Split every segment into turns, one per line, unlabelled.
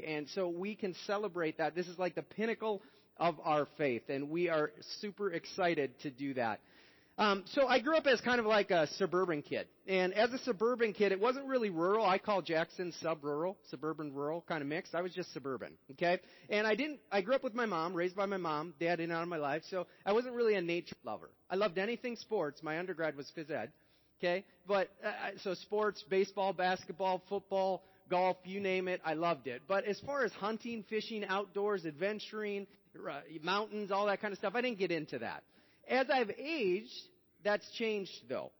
And so we can celebrate that. This is like the pinnacle of our faith, and we are super excited to do that. Um, so I grew up as kind of like a suburban kid, and as a suburban kid, it wasn't really rural. I call Jackson sub-rural, suburban rural, kind of mixed. I was just suburban, okay. And I didn't. I grew up with my mom, raised by my mom, dad in and out of my life, so I wasn't really a nature lover. I loved anything sports. My undergrad was phys ed, okay. But uh, so sports, baseball, basketball, football, golf, you name it, I loved it. But as far as hunting, fishing, outdoors, adventuring, uh, mountains, all that kind of stuff, I didn't get into that. As I've aged, that's changed though.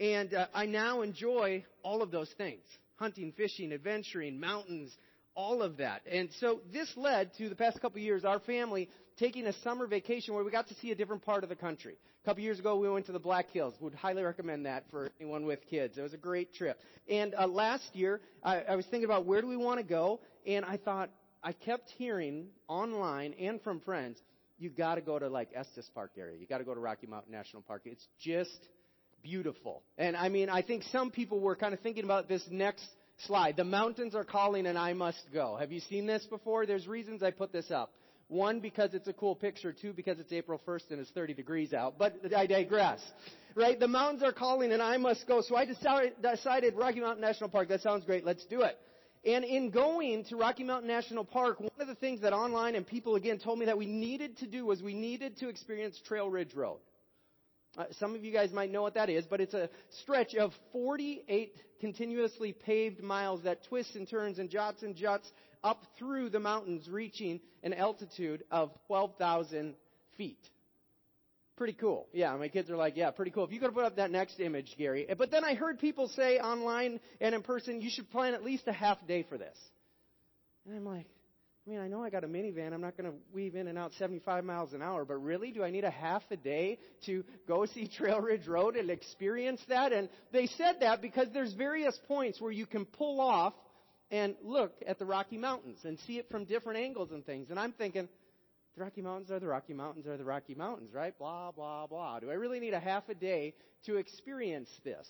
And uh, I now enjoy all of those things. Hunting, fishing, adventuring, mountains, all of that. And so this led to the past couple years, our family taking a summer vacation where we got to see a different part of the country. A couple years ago, we went to the Black Hills. Would highly recommend that for anyone with kids. It was a great trip. And uh, last year, I, I was thinking about where do we want to go, and I thought I kept hearing online and from friends, you got to go to like Estes Park area. You got to go to Rocky Mountain National Park. It's just beautiful. And I mean, I think some people were kind of thinking about this next slide. The mountains are calling and I must go. Have you seen this before? There's reasons I put this up. One, because it's a cool picture. Two, because it's April 1st and it's 30 degrees out. But I digress. Right? The mountains are calling and I must go. So I decided Rocky Mountain National Park. That sounds great. Let's do it. And in going to Rocky Mountain National Park, one of the things that online and people again told me that we needed to do was we needed to experience Trail Ridge Road. Uh, some of you guys might know what that is, but it's a stretch of 48 continuously paved miles that twists and turns and jots and juts up through the mountains, reaching an altitude of 12,000 feet. Pretty cool. Yeah, my kids are like, yeah, pretty cool. If you could put up that next image, Gary. But then I heard people say online and in person, you should plan at least a half day for this. And I'm like, I mean, I know I got a minivan. I'm not going to weave in and out 75 miles an hour, but really, do I need a half a day to go see Trail Ridge Road and experience that? And they said that because there's various points where you can pull off and look at the Rocky Mountains and see it from different angles and things. And I'm thinking, the Rocky Mountains are the Rocky Mountains are the Rocky Mountains, right? Blah, blah, blah. Do I really need a half a day to experience this?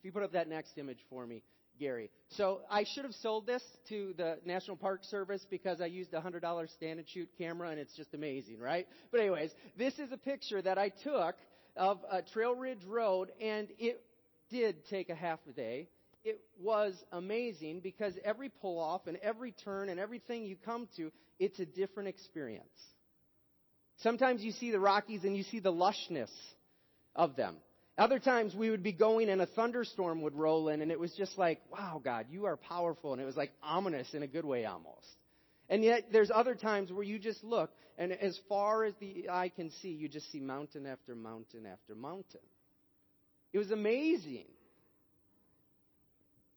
If you put up that next image for me, Gary. So I should have sold this to the National Park Service because I used a $100 stand and shoot camera and it's just amazing, right? But anyways, this is a picture that I took of Trail Ridge Road and it did take a half a day it was amazing because every pull off and every turn and everything you come to, it's a different experience. Sometimes you see the Rockies and you see the lushness of them. Other times we would be going and a thunderstorm would roll in and it was just like, wow, God, you are powerful. And it was like ominous in a good way almost. And yet there's other times where you just look and as far as the eye can see, you just see mountain after mountain after mountain. It was amazing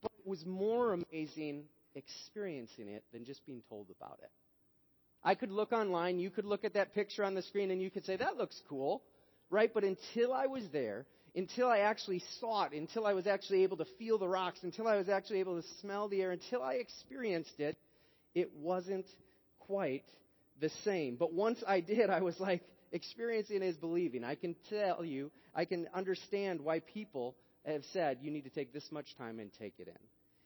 But it was more amazing experiencing it than just being told about it. I could look online, you could look at that picture on the screen, and you could say, that looks cool, right? But until I was there, until I actually saw it, until I was actually able to feel the rocks, until I was actually able to smell the air, until I experienced it, it wasn't quite the same. But once I did, I was like, experiencing is believing. I can tell you, I can understand why people have said you need to take this much time and take it in.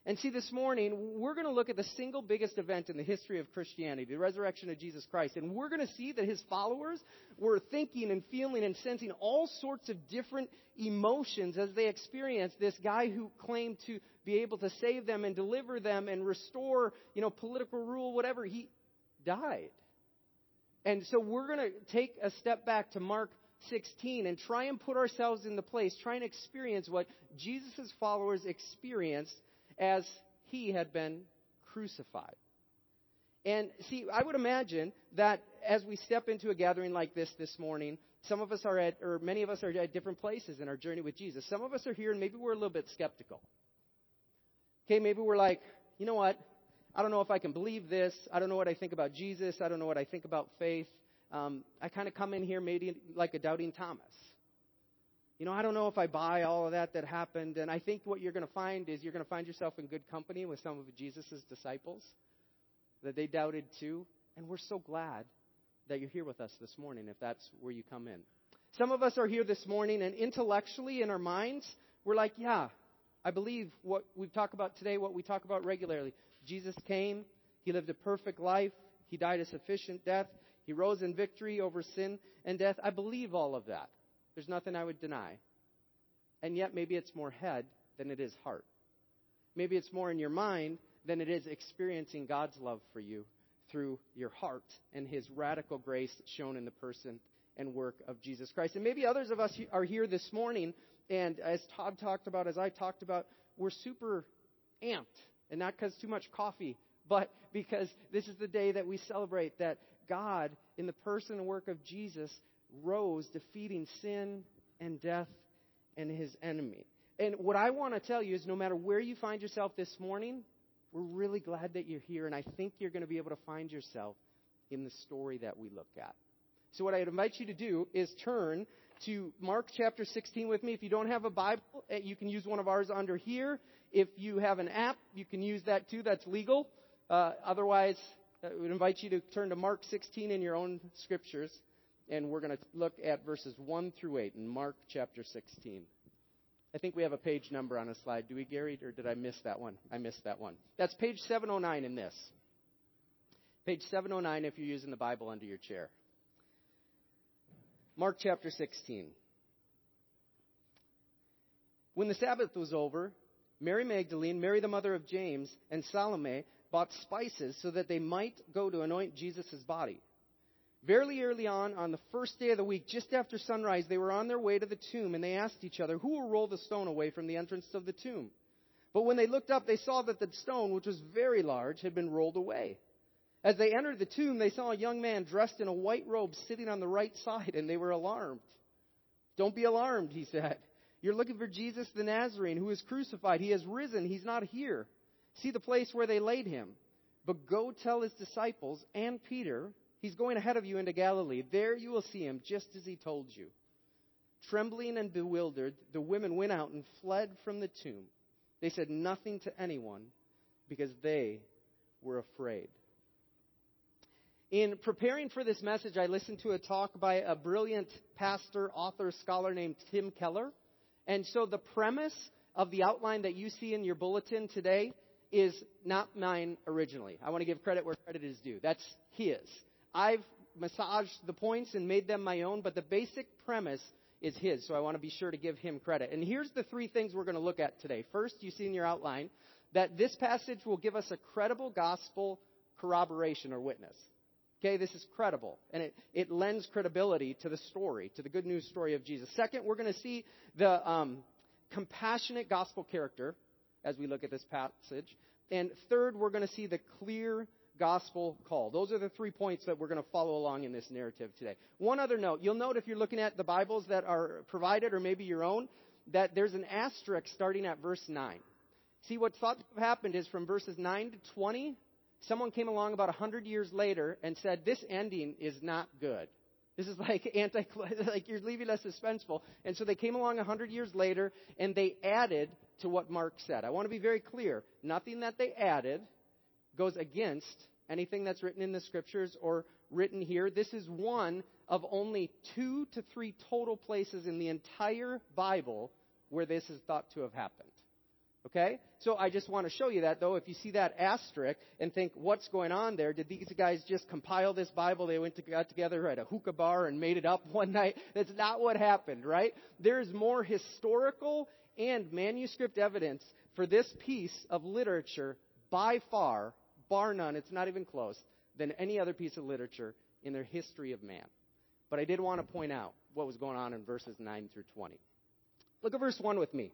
And see, this morning, we're going to look at the single biggest event in the history of Christianity, the resurrection of Jesus Christ. And we're going to see that his followers were thinking and feeling and sensing all sorts of different emotions as they experienced this guy who claimed to be able to save them and deliver them and restore, you know, political rule, whatever. He died. And so we're going to take a step back to Mark 16 and try and put ourselves in the place, try and experience what Jesus' followers experienced as he had been crucified. And see, I would imagine that as we step into a gathering like this this morning, some of us are at, or many of us are at different places in our journey with Jesus. Some of us are here and maybe we're a little bit skeptical. Okay, maybe we're like, you know what? I don't know if I can believe this. I don't know what I think about Jesus. I don't know what I think about faith um, I kind of come in here maybe like a doubting Thomas. You know, I don't know if I buy all of that that happened. And I think what you're going to find is you're going to find yourself in good company with some of Jesus' disciples that they doubted too. And we're so glad that you're here with us this morning if that's where you come in. Some of us are here this morning and intellectually in our minds, we're like, yeah, I believe what we talk about today, what we talk about regularly. Jesus came, He lived a perfect life. He died a sufficient death. He rose in victory over sin and death. I believe all of that. There's nothing I would deny. And yet, maybe it's more head than it is heart. Maybe it's more in your mind than it is experiencing God's love for you through your heart and His radical grace shown in the person and work of Jesus Christ. And maybe others of us are here this morning, and as Todd talked about, as I talked about, we're super amped. And not because too much coffee, but because this is the day that we celebrate that God, in the person and work of Jesus, rose, defeating sin and death and his enemy. And what I want to tell you is no matter where you find yourself this morning, we're really glad that you're here, and I think you're going to be able to find yourself in the story that we look at. So, what I'd invite you to do is turn to Mark chapter 16 with me. If you don't have a Bible, eh, you can use one of ours under here. If you have an app, you can use that too. That's legal. Uh, otherwise, I would invite you to turn to Mark 16 in your own scriptures, and we're going to look at verses 1 through 8 in Mark chapter 16. I think we have a page number on a slide. Do we, Gary, or did I miss that one? I missed that one. That's page 709 in this. Page 709 if you're using the Bible under your chair. Mark chapter 16. When the Sabbath was over, Mary Magdalene, Mary the mother of James, and Salome bought spices so that they might go to anoint Jesus' body. Very early on, on the first day of the week, just after sunrise, they were on their way to the tomb and they asked each other, Who will roll the stone away from the entrance of the tomb? But when they looked up, they saw that the stone, which was very large, had been rolled away. As they entered the tomb, they saw a young man dressed in a white robe sitting on the right side, and they were alarmed. Don't be alarmed, he said. You're looking for Jesus the Nazarene, who is crucified. He has risen. He's not here. See the place where they laid him. But go tell his disciples and Peter He's going ahead of you into Galilee. There you will see him, just as he told you. Trembling and bewildered, the women went out and fled from the tomb. They said nothing to anyone because they were afraid. In preparing for this message, I listened to a talk by a brilliant pastor, author, scholar named Tim Keller. And so the premise of the outline that you see in your bulletin today is not mine originally. I want to give credit where credit is due. That's his. I've massaged the points and made them my own, but the basic premise is his, so I want to be sure to give him credit. And here's the three things we're going to look at today. First, you see in your outline that this passage will give us a credible gospel corroboration or witness. Okay, this is credible, and it, it lends credibility to the story, to the good news story of Jesus. Second, we're going to see the um, compassionate gospel character as we look at this passage. And third, we're going to see the clear gospel call. Those are the three points that we're going to follow along in this narrative today. One other note. You'll note if you're looking at the Bibles that are provided or maybe your own, that there's an asterisk starting at verse 9. See, have happened is from verses 9 to 20, someone came along about 100 years later and said, this ending is not good. This is like anti, like you're leaving us suspenseful. And so they came along 100 years later and they added to what Mark said. I want to be very clear. Nothing that they added goes against anything that's written in the scriptures or written here. This is one of only two to three total places in the entire Bible where this is thought to have happened. Okay? So I just want to show you that, though. If you see that asterisk and think, what's going on there? Did these guys just compile this Bible? They went to, got together at a hookah bar and made it up one night? That's not what happened, right? There's more historical and manuscript evidence for this piece of literature by far bar none, it's not even close, than any other piece of literature in the history of man. But I did want to point out what was going on in verses 9 through 20. Look at verse 1 with me.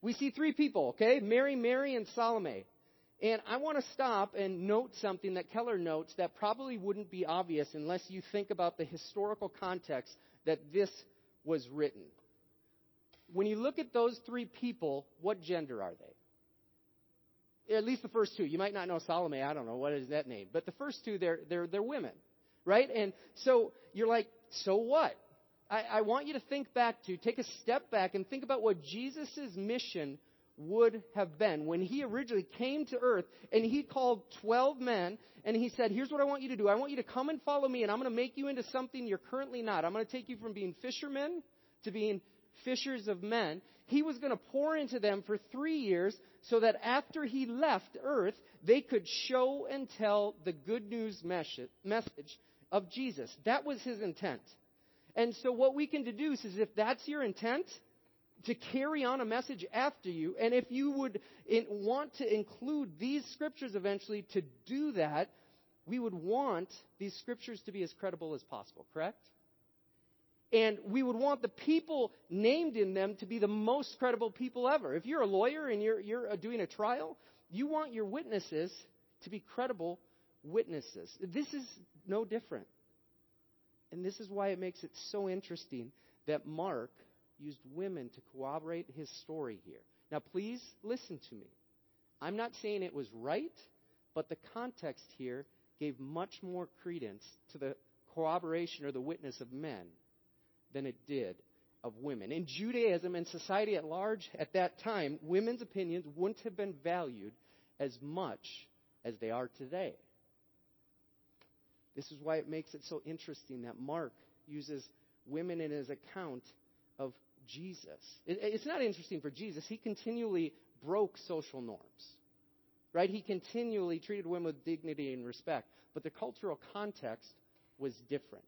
We see three people, okay? Mary, Mary, and Salome. And I want to stop and note something that Keller notes that probably wouldn't be obvious unless you think about the historical context that this was written. When you look at those three people, what gender are they? At least the first two. You might not know Salome. I don't know what is that name, but the first two, they're they're they're women, right? And so you're like, so what? I, I want you to think back to take a step back and think about what Jesus' mission would have been when he originally came to earth and he called 12 men and he said, Here's what I want you to do. I want you to come and follow me, and I'm going to make you into something you're currently not. I'm going to take you from being fishermen to being fishers of men. He was going to pour into them for three years so that after he left earth, they could show and tell the good news message of Jesus. That was his intent. And so what we can deduce is if that's your intent, to carry on a message after you, and if you would want to include these scriptures eventually to do that, we would want these scriptures to be as credible as possible, correct? And we would want the people named in them to be the most credible people ever. If you're a lawyer and you're, you're uh, doing a trial, you want your witnesses to be credible witnesses. This is no different. And this is why it makes it so interesting that Mark used women to corroborate his story here. Now, please listen to me. I'm not saying it was right, but the context here gave much more credence to the corroboration or the witness of men than it did of women. In Judaism and society at large at that time, women's opinions wouldn't have been valued as much as they are today. This is why it makes it so interesting that Mark uses women in his account of Jesus. It, it's not interesting for Jesus. He continually broke social norms. Right? He continually treated women with dignity and respect. But the cultural context was different.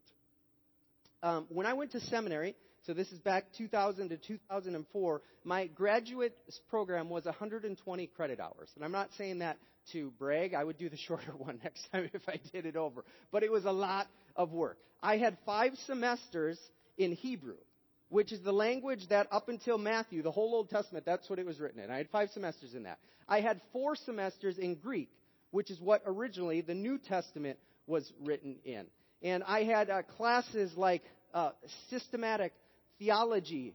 Um, when I went to seminary, so this is back 2000 to 2004, my graduate program was 120 credit hours. And I'm not saying that to brag. I would do the shorter one next time if I did it over. But it was a lot of work. I had five semesters in Hebrew which is the language that up until Matthew, the whole Old Testament, that's what it was written in. I had five semesters in that. I had four semesters in Greek, which is what originally the New Testament was written in. And I had uh, classes like uh, systematic theology,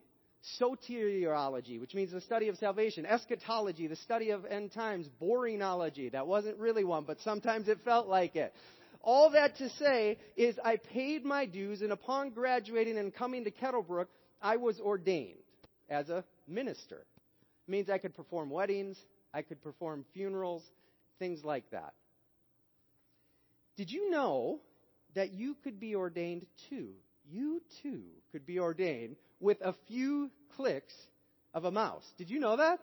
soteriology, which means the study of salvation, eschatology, the study of end times, boringology. That wasn't really one, but sometimes it felt like it. All that to say is I paid my dues, and upon graduating and coming to Kettlebrook, I was ordained as a minister. It means I could perform weddings, I could perform funerals, things like that. Did you know that you could be ordained too? You too could be ordained with a few clicks of a mouse. Did you know that?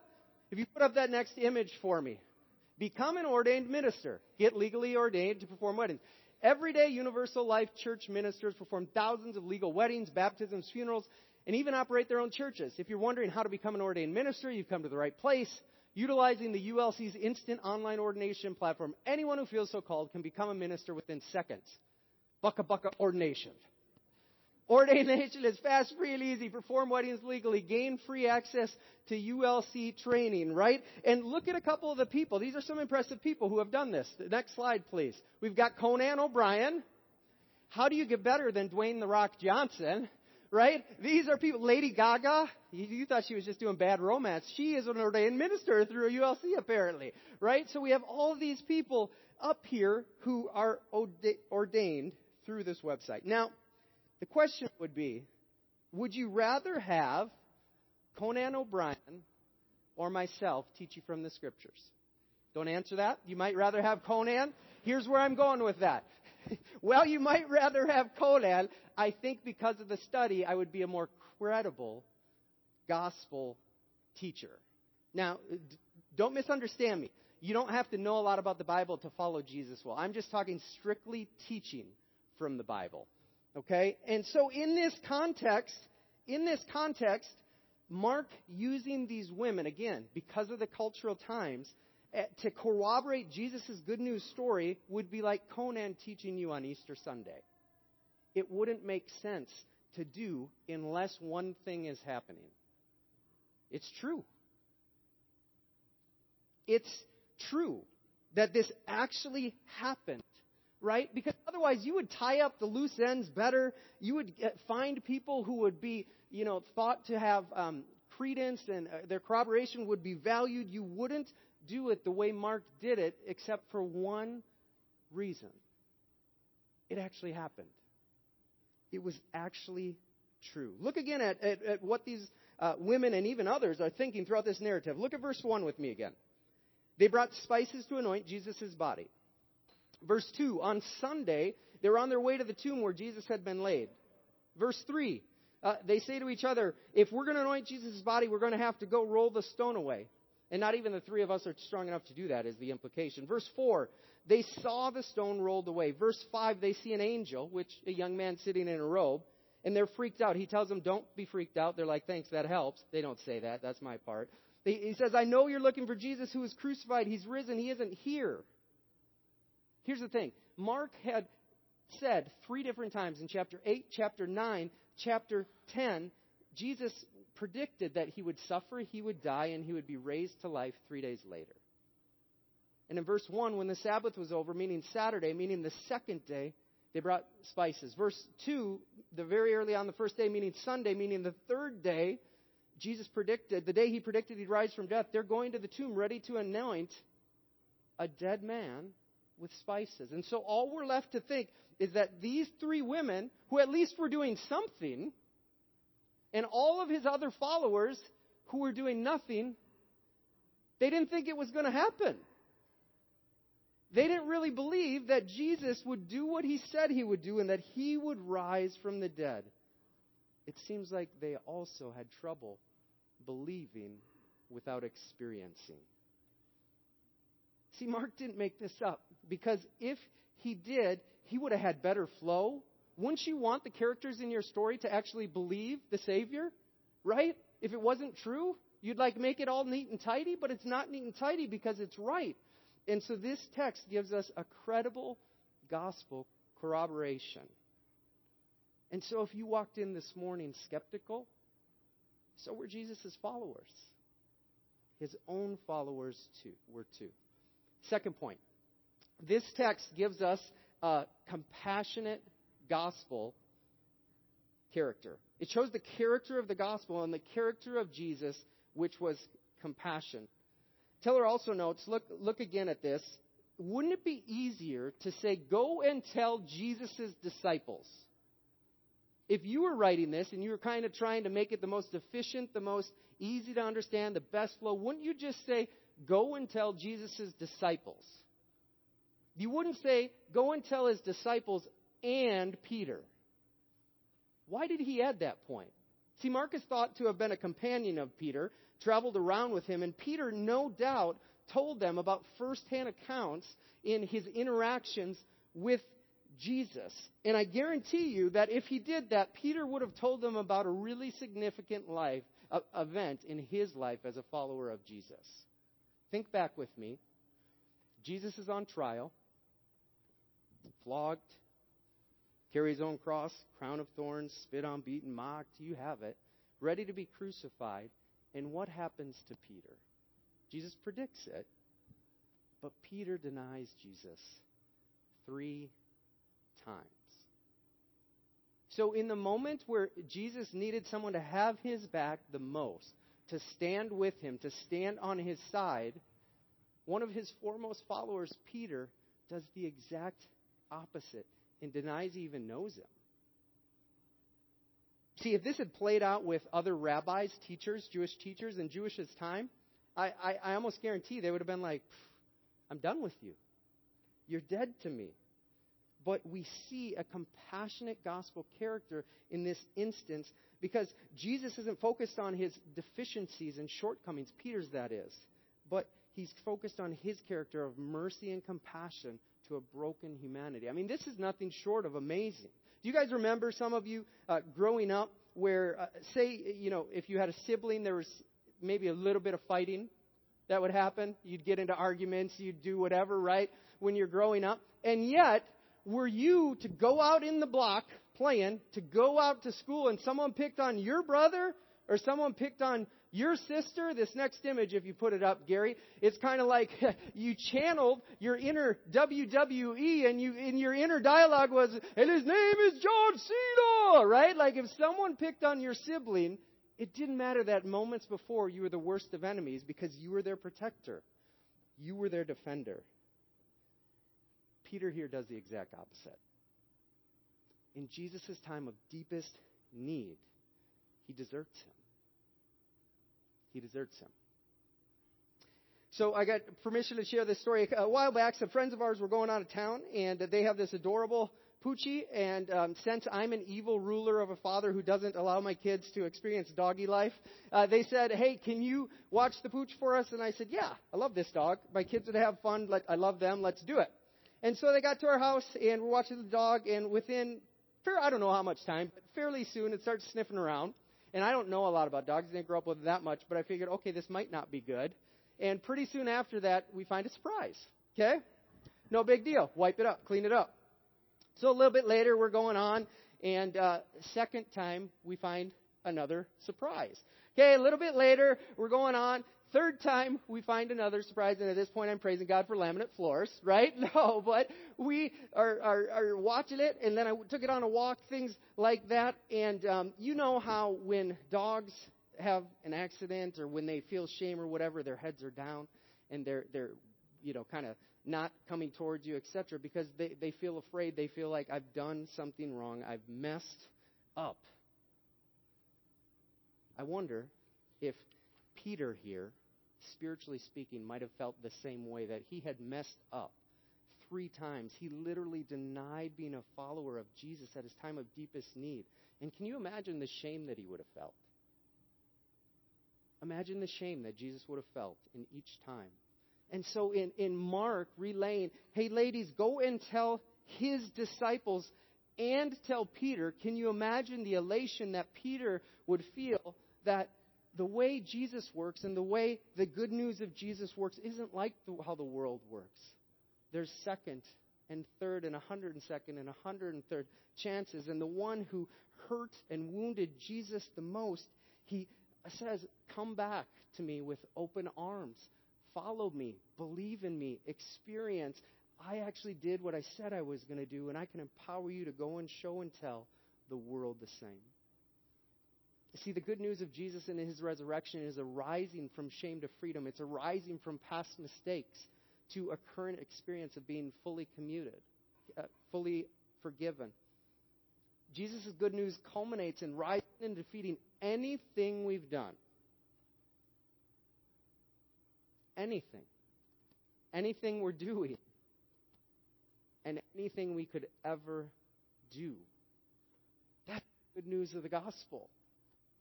If you put up that next image for me, become an ordained minister. Get legally ordained to perform weddings. Everyday Universal Life Church ministers perform thousands of legal weddings, baptisms, funerals, and even operate their own churches. If you're wondering how to become an ordained minister, you've come to the right place. Utilizing the ULC's instant online ordination platform, anyone who feels so called can become a minister within seconds. Bucka bucka ordination. Ordination is fast, free, and easy. Perform weddings legally. Gain free access to ULC training, right? And look at a couple of the people. These are some impressive people who have done this. The next slide, please. We've got Conan O'Brien. How do you get better than Dwayne The Rock Johnson? right? These are people. Lady Gaga, you, you, thought she was just doing bad romance. She is an ordained minister through ULC, apparently, right? So we have all these people up here who are ordained through this website. Now, the question would be would you rather have Conan O'Brien or myself teach you from the scriptures? Don't answer that. You might rather have Conan. Here's where I'm going with that. well, you might rather have Conan. I think because of the study, I would be a more credible gospel teacher. Now, don't misunderstand me. You don't have to know a lot about the Bible to follow Jesus well. I'm just talking strictly teaching from the Bible. Okay? And so in this context, in this context, Mark using these women, again, because of the cultural times, Eh, to corroborate Jesus' good news story would be like Conan teaching you on Easter Sunday. It wouldn't make sense to do unless one thing is happening. It's true. It's true that this actually happened, right? Because otherwise you would tie up the loose ends better. You would get, find people who would be, you know, thought to have um, credence and uh, their corroboration would be valued. You wouldn't do it the way Mark did it, except for one reason. It actually happened. It was actually true. Look again at, at, at what these uh, women and even others are thinking throughout this narrative. Look at verse 1 with me again. They brought spices to anoint Jesus' body. Verse 2 On Sunday, they were on their way to the tomb where Jesus had been laid. Verse 3 uh, they say to each other, if we're going to anoint Jesus' body, we're going to have to go roll the stone away. And not even the three of us are strong enough to do that, is the implication. Verse 4, they saw the stone rolled away. Verse 5, they see an angel, which a young man sitting in a robe, and they're freaked out. He tells them, don't be freaked out. They're like, thanks, that helps. They don't say that. That's my part. He says, I know you're looking for Jesus who was crucified. He's risen. He isn't here. Here's the thing Mark had said three different times in chapter 8, chapter 9, chapter 10, Jesus predicted that he would suffer, he would die, and he would be raised to life three days later. And in verse 1, when the Sabbath was over, meaning Saturday, meaning the second day, they brought spices. Verse 2, the very early on the first day, meaning Sunday, meaning the third day, Jesus predicted, the day he predicted he'd rise from death, they're going to the tomb ready to anoint a dead man with spices. And so all we're left to think is that these three women, who at least were doing something, and all of his other followers who were doing nothing, they didn't think it was going to happen. They didn't really believe that Jesus would do what he said he would do and that he would rise from the dead. It seems like they also had trouble believing without experiencing. See, Mark didn't make this up because if he did, he would have had better flow. Wouldn't you want the characters in your story to actually believe the Savior? Right? If it wasn't true, you'd like make it all neat and tidy, but it's not neat and tidy because it's right. And so this text gives us a credible gospel corroboration. And so if you walked in this morning skeptical, so were Jesus' followers. His own followers too were too. Second point. This text gives us a compassionate gospel character. It shows the character of the gospel and the character of Jesus, which was compassion. Keller also notes, look, look again at this. Wouldn't it be easier to say, go and tell Jesus' disciples? If you were writing this and you were kind of trying to make it the most efficient, the most easy to understand, the best flow, wouldn't you just say, go and tell Jesus' disciples? You wouldn't say, go and tell his disciples and Peter. Why did he add that point? See, Mark is thought to have been a companion of Peter, traveled around with him, and Peter, no doubt, told them about firsthand accounts in his interactions with Jesus. And I guarantee you that if he did that, Peter would have told them about a really significant life event in his life as a follower of Jesus. Think back with me. Jesus is on trial, flogged, carry his own cross, crown of thorns, spit on, beaten, mocked. You have it. Ready to be crucified. And what happens to Peter? Jesus predicts it, but Peter denies Jesus three times. So, in the moment where Jesus needed someone to have his back the most, to stand with him, to stand on his side, one of his foremost followers, Peter, does the exact opposite and denies he even knows him. See, if this had played out with other rabbis, teachers, Jewish teachers in Jewish's time, I, I, I almost guarantee they would have been like, I'm done with you. You're dead to me. But we see a compassionate gospel character in this instance because Jesus isn't focused on his deficiencies and shortcomings, Peter's that is, but he's focused on his character of mercy and compassion to a broken humanity. I mean, this is nothing short of amazing. Do you guys remember, some of you, uh, growing up, where, uh, say, you know, if you had a sibling, there was maybe a little bit of fighting that would happen? You'd get into arguments, you'd do whatever, right, when you're growing up. And yet, were you to go out in the block playing, to go out to school, and someone picked on your brother, or someone picked on your sister, this next image, if you put it up, Gary, it's kind of like you channeled your inner WWE and you, in your inner dialogue was, and his name is John Cena, right? Like if someone picked on your sibling, it didn't matter that moments before you were the worst of enemies because you were their protector. You were their defender. Peter here does the exact opposite. In Jesus' time of deepest need, he deserts him he deserts him. So I got permission to share this story. A while back, some friends of ours were going out of town, and they have this adorable Poochie. And um, since I'm an evil ruler of a father who doesn't allow my kids to experience doggy life, uh, they said, "Hey, can you watch the Pooch for us?" And I said, "Yeah, I love this dog. My kids would have fun. Let, I love them. Let's do it." And so they got to our house, and we're watching the dog. And within, fair, I don't know how much time, but fairly soon, it starts sniffing around. And I don't know a lot about dogs. I didn't grow up with that much, but I figured, okay, this might not be good. And pretty soon after that, we find a surprise. Okay? No big deal. Wipe it up, clean it up. So a little bit later, we're going on, and uh, second time, we find another surprise. Okay, a little bit later, we're going on. Third time, we find another surprise, and at this point, I'm praising God for laminate floors, right? No, but we are, are, are watching it, and then I took it on a walk, things like that. And um, you know how when dogs have an accident or when they feel shame or whatever, their heads are down and they're they're you know kind of not coming towards you, etc. Because they they feel afraid. They feel like I've done something wrong. I've messed up. I wonder if Peter here, spiritually speaking, might have felt the same way that he had messed up three times. He literally denied being a follower of Jesus at his time of deepest need. And can you imagine the shame that he would have felt? Imagine the shame that Jesus would have felt in each time. And so in, in Mark, relaying, hey, ladies, go and tell his disciples and tell Peter. Can you imagine the elation that Peter would feel that the way Jesus works and the way the good news of Jesus works isn't like the, how the world works? There's second and third and a hundred and second and a hundred and third chances. And the one who hurt and wounded Jesus the most, he says, Come back to me with open arms. Follow me. Believe in me. Experience. I actually did what I said I was going to do, and I can empower you to go and show and tell the world the same. See, the good news of Jesus and his resurrection is a rising from shame to freedom. It's a rising from past mistakes to a current experience of being fully commuted, uh, fully forgiven. Jesus' good news culminates in rising and defeating anything we've done. Anything. Anything we're doing. And anything we could ever do. That's the good news of the gospel.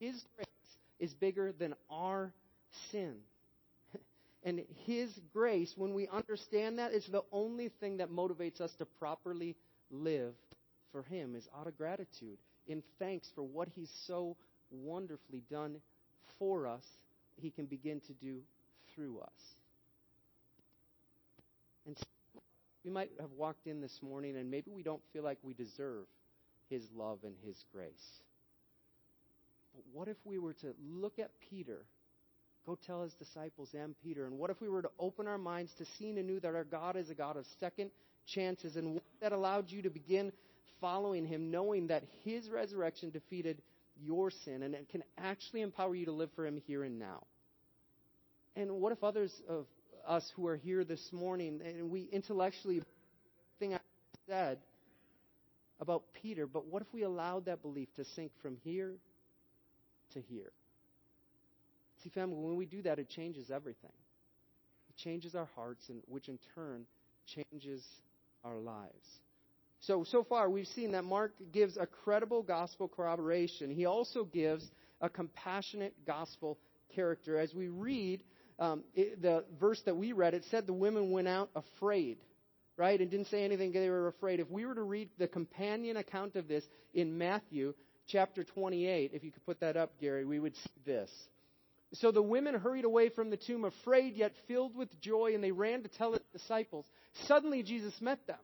His grace is bigger than our sin. And His grace, when we understand that, is the only thing that motivates us to properly live for Him, is out of gratitude, in thanks for what He's so wonderfully done for us, He can begin to do through us. And we might have walked in this morning and maybe we don't feel like we deserve His love and His grace. But what if we were to look at Peter, go tell his disciples and Peter, and what if we were to open our minds to seeing anew that our God is a God of second chances, and what that allowed you to begin following Him, knowing that His resurrection defeated your sin and it can actually empower you to live for Him here and now. And what if others of us who are here this morning and we intellectually thing I said about Peter, but what if we allowed that belief to sink from here to hear. See, family, when we do that, it changes everything. It changes our hearts, and which in turn changes our lives. So, so far, we've seen that Mark gives a credible gospel corroboration. He also gives a compassionate gospel character. As we read um, it, the verse that we read, it said the women went out afraid, right? And didn't say anything they were afraid. If we were to read the companion account of this in Matthew chapter 28, if you could put that up, Gary, we would see this. So the women hurried away from the tomb, afraid yet filled with joy, and they ran to tell the disciples. Suddenly Jesus met them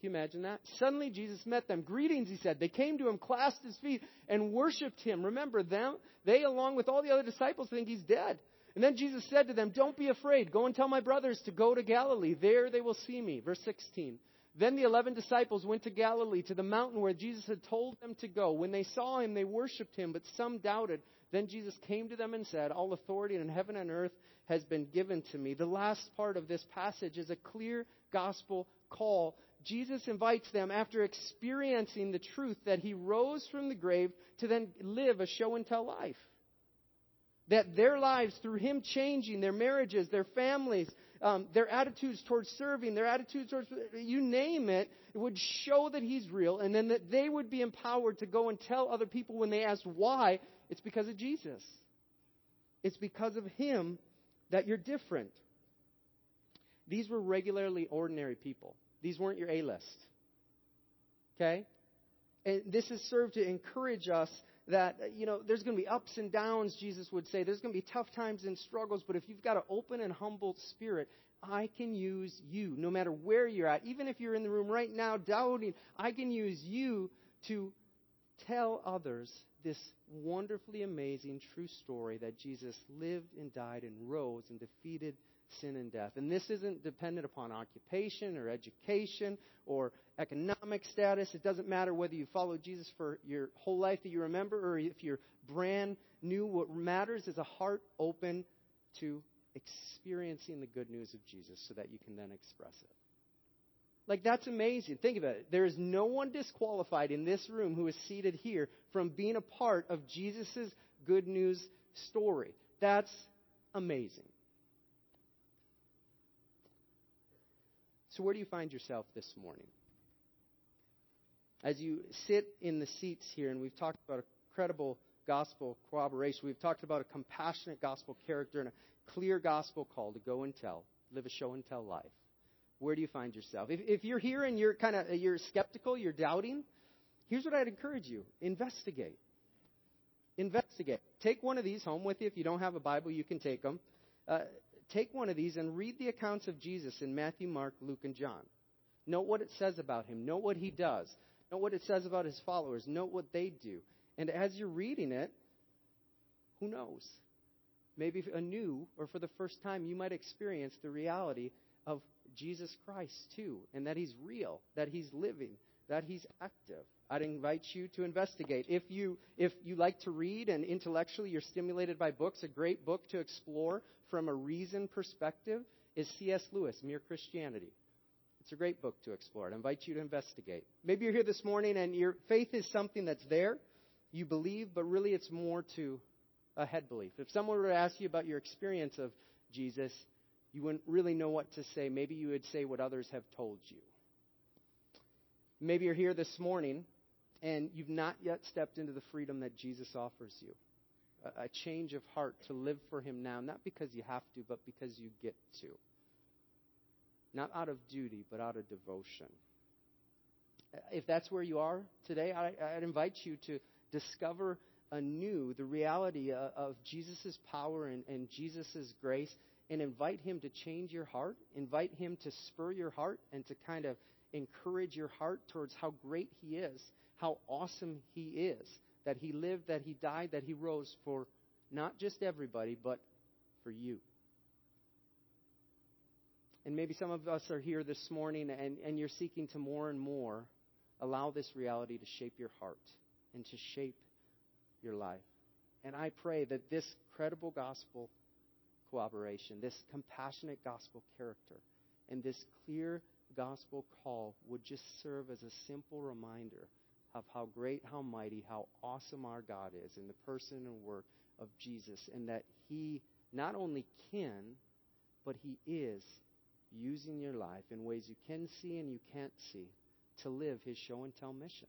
Can you imagine that? Suddenly Jesus met them. Greetings, he said. They came to him, clasped his feet, and worshiped him. Remember, them, they, along with all the other disciples, think he's dead. And then Jesus said to them, Don't be afraid. Go and tell my brothers to go to Galilee. There they will see me. Verse 16. Then the eleven disciples went to Galilee, to the mountain where Jesus had told them to go. When they saw him, they worshipped him, but some doubted. Then Jesus came to them and said, All authority in heaven and earth has been given to me. The last part of this passage is a clear gospel call Jesus invites them, after experiencing the truth that he rose from the grave, to then live a show and tell life. That their lives, through Him changing their marriages, their families, um, their attitudes towards serving, their attitudes towards, you name it, it would show that He's real, and then that they would be empowered to go and tell other people when they ask why, it's because of Jesus. It's because of Him that you're different. These were regularly ordinary people. These weren't your A list. Okay? And this has served to encourage us that, uh, you know, there's going to be ups and downs, Jesus would say. There's going to be tough times and struggles, but if you've got an open and humble spirit, I can use you no matter where you're at. Even if you're in the room right now doubting, I can use you to tell others this wonderfully amazing true story that Jesus lived and died and rose and defeated sin and death. And this isn't dependent upon occupation or education or economic status. It doesn't matter whether you follow Jesus for your whole life that you remember or if you're brand new. What matters is a heart open to experiencing the good news of Jesus so that you can then express it. Like, that's amazing. Think about it. There is no one disqualified in this room who is seated here from being a part of Jesus' good news story. That's amazing. So, where do you find yourself this morning? As you sit in the seats here, and we've talked about a credible gospel corroboration, we've talked about a compassionate gospel character and a clear gospel call to go and tell, live a show and tell life. Where do you find yourself? If, if you're here and you're kind of you're skeptical, you're doubting, here's what I'd encourage you: investigate. Investigate. Take one of these home with you. If you don't have a Bible, you can take them. Uh, take one of these and read the accounts of Jesus in Matthew, Mark, Luke, and John. Note what it says about him. Note what he does. Note what it says about his followers. Note what they do. And as you're reading it, who knows? Maybe anew or for the first time, you might experience the reality of Jesus Christ too, and that he's real, that he's living, that he's active. I'd invite you to investigate. If you if you like to read and intellectually you're stimulated by books, a great book to explore from a reason perspective is C.S. Lewis, Mere Christianity. It's a great book to explore. I invite you to investigate. Maybe you're here this morning and your faith is something that's there, you believe, but really it's more to a head belief. If someone were to ask you about your experience of Jesus, you wouldn't really know what to say. Maybe you would say what others have told you. Maybe you're here this morning and you've not yet stepped into the freedom that Jesus offers you a, change of heart to live for Him now, not because you have to, but because you get to. Not out of duty, but out of devotion. Uh, if that's where you are today, I, I'd invite you to discover anew the reality of, of Jesus' power and, and Jesus' grace and invite Him to change your heart, invite Him to spur your heart and to kind of encourage your heart towards how great He is, how awesome He is, that He lived, that He died, that He rose for not just everybody, but for you. And maybe some of us are here this morning and, and you're seeking to more and more allow this reality to shape your heart and to shape your life. And I pray that this credible gospel cooperation, this compassionate gospel character, and this clear gospel call would just serve as a simple reminder of how great, how mighty, how awesome our God is in the person and work of Jesus, and that He not only can, but He is using your life in ways you can see and you can't see to live His show and tell mission,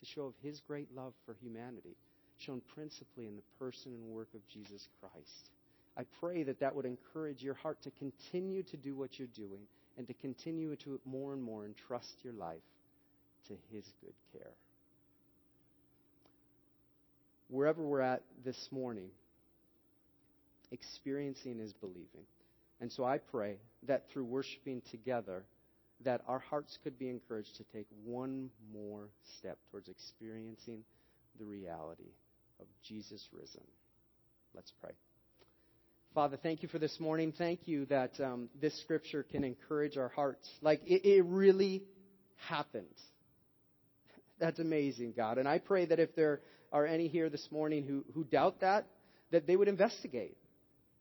to show of His great love for humanity, shown principally in the person and work of Jesus Christ. I pray that that would encourage your heart to continue to do what you're doing and to continue to more and more entrust your life to His good care. Wherever we're at this morning, experiencing is believing. And so I pray that through worshiping together, that our hearts could be encouraged to take one more step towards experiencing the reality of Jesus risen. Let's pray. Father, thank you for this morning. Thank you that um, this scripture can encourage our hearts. Like, it, it really happened. That's amazing, God. And I pray that if there are any here this morning who, who doubt that, that they would investigate,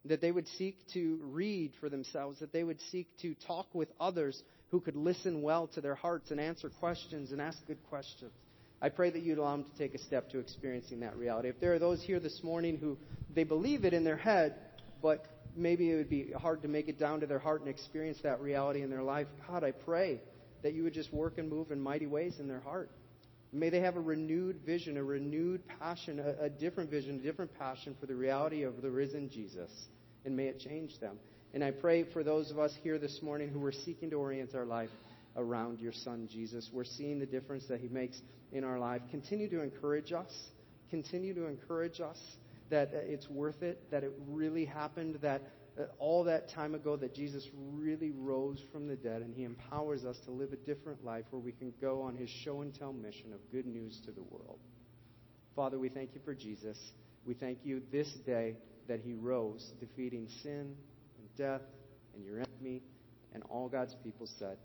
that they would seek to read for themselves, that they would seek to talk with others who could listen well to their hearts and answer questions and ask good questions. I pray that you'd allow them to take a step to experiencing that reality. If there are those here this morning who they believe it in their head, but maybe it would be hard to make it down to their heart and experience that reality in their life. God, I pray that you would just work and move in mighty ways in their heart. May they have a renewed vision, a renewed passion, a, a different vision, a different passion for the reality of the risen Jesus. And may it change them. And I pray for those of us here this morning who are seeking to orient our life around your Son, Jesus. We're seeing the difference that He makes in our life. Continue to encourage us. Continue to encourage us that it's worth it, that it really happened, that uh, all that time ago that Jesus really rose from the dead and he empowers us to live a different life where we can go on his show and tell mission of good news to the world. Father, we thank you for Jesus. We thank you this day that he rose, defeating sin and death and your enemy, and all God's people said,